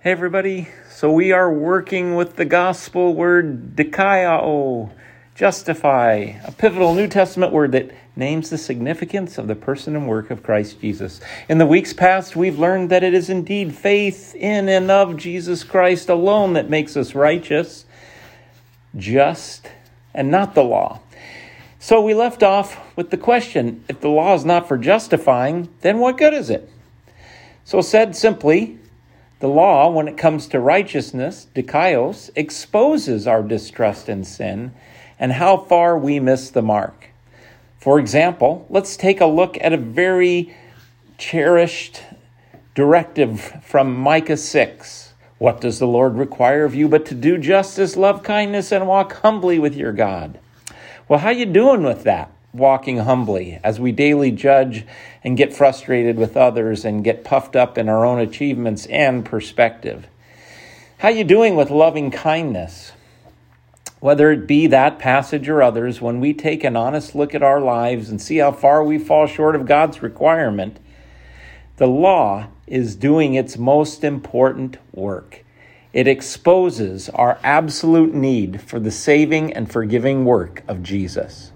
Hey, everybody. So, we are working with the gospel word dikaiō, justify, a pivotal New Testament word that names the significance of the person and work of Christ Jesus. In the weeks past, we've learned that it is indeed faith in and of Jesus Christ alone that makes us righteous, just, and not the law. So, we left off with the question if the law is not for justifying, then what good is it? So, said simply, the law, when it comes to righteousness, dikaios, exposes our distrust in sin and how far we miss the mark. For example, let's take a look at a very cherished directive from Micah 6. What does the Lord require of you but to do justice, love kindness, and walk humbly with your God? Well, how you doing with that? Walking humbly as we daily judge and get frustrated with others and get puffed up in our own achievements and perspective. How you doing with loving kindness? Whether it be that passage or others, when we take an honest look at our lives and see how far we fall short of God's requirement, the law is doing its most important work. It exposes our absolute need for the saving and forgiving work of Jesus.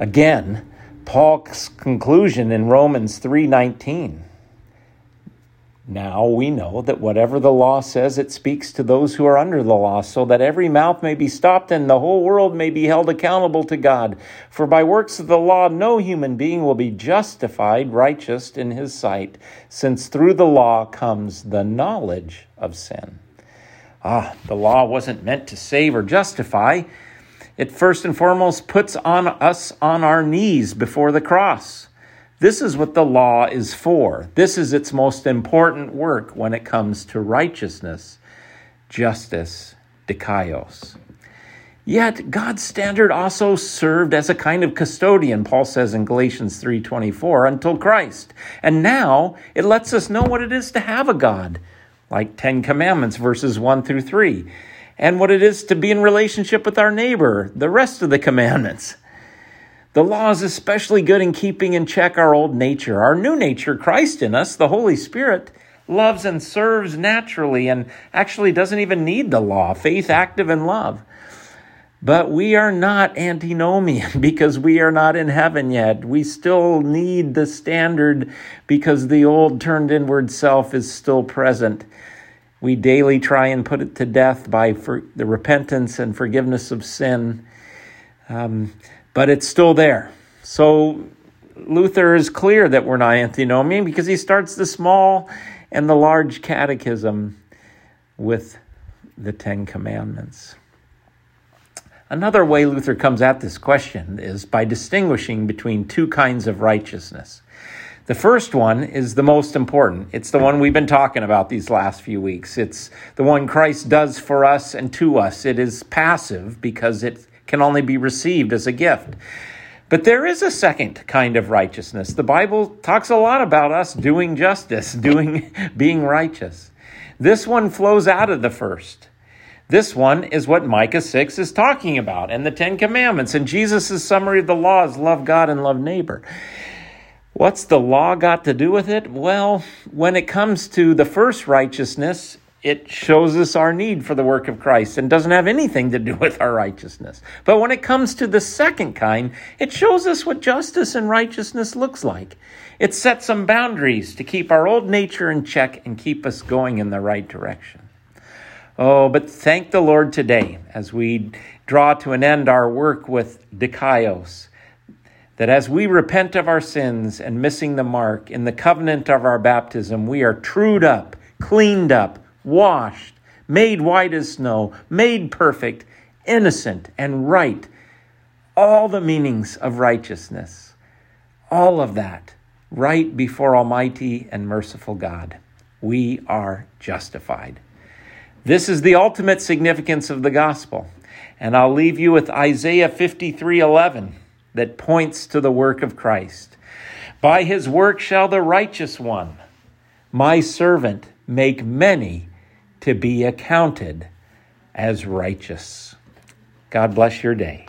Again, Paul's conclusion in Romans 3:19. Now we know that whatever the law says, it speaks to those who are under the law, so that every mouth may be stopped and the whole world may be held accountable to God. For by works of the law, no human being will be justified righteous in his sight, since through the law comes the knowledge of sin. Ah, the law wasn't meant to save or justify. It first and foremost puts on us on our knees before the cross. This is what the law is for. This is its most important work when it comes to righteousness, justice, dikaios. Yet God's standard also served as a kind of custodian, Paul says in Galatians 3:24, until Christ. And now it lets us know what it is to have a God, like 10 commandments verses 1 through 3 and what it is to be in relationship with our neighbor, the rest of the commandments. The law is especially good in keeping in check our old nature. Our new nature, Christ in us, the Holy Spirit, loves and serves naturally and actually doesn't even need the law, faith active in love. But we are not antinomian because we are not in heaven yet. We still need the standard because the old turned inward self is still present. We daily try and put it to death by the repentance and forgiveness of sin, um, but it's still there. So Luther is clear that we're not antinomian because he starts the small and the large catechism with the Ten Commandments. Another way Luther comes at this question is by distinguishing between two kinds of righteousness. The first one is the most important. It's the one we've been talking about these last few weeks. It's the one Christ does for us and to us. It is passive because it can only be received as a gift. But there is a second kind of righteousness. The Bible talks a lot about us doing justice, doing being righteous. This one flows out of the first. This one is what Micah 6 is talking about and the 10 commandments and Jesus' summary of the law is love God and love neighbor. What's the law got to do with it? Well, when it comes to the first righteousness, it shows us our need for the work of Christ and doesn't have anything to do with our righteousness. But when it comes to the second kind, it shows us what justice and righteousness looks like. It sets some boundaries to keep our old nature in check and keep us going in the right direction. Oh, but thank the Lord today as we draw to an end our work with dikaios that as we repent of our sins and missing the mark in the covenant of our baptism, we are trued up, cleaned up, washed, made white as snow, made perfect, innocent, and right. All the meanings of righteousness, all of that, right before Almighty and merciful God. We are justified. This is the ultimate significance of the gospel. And I'll leave you with Isaiah 53 11 that points to the work of Christ. By his work shall the righteous one, my servant, make many to be accounted as righteous. God bless your day.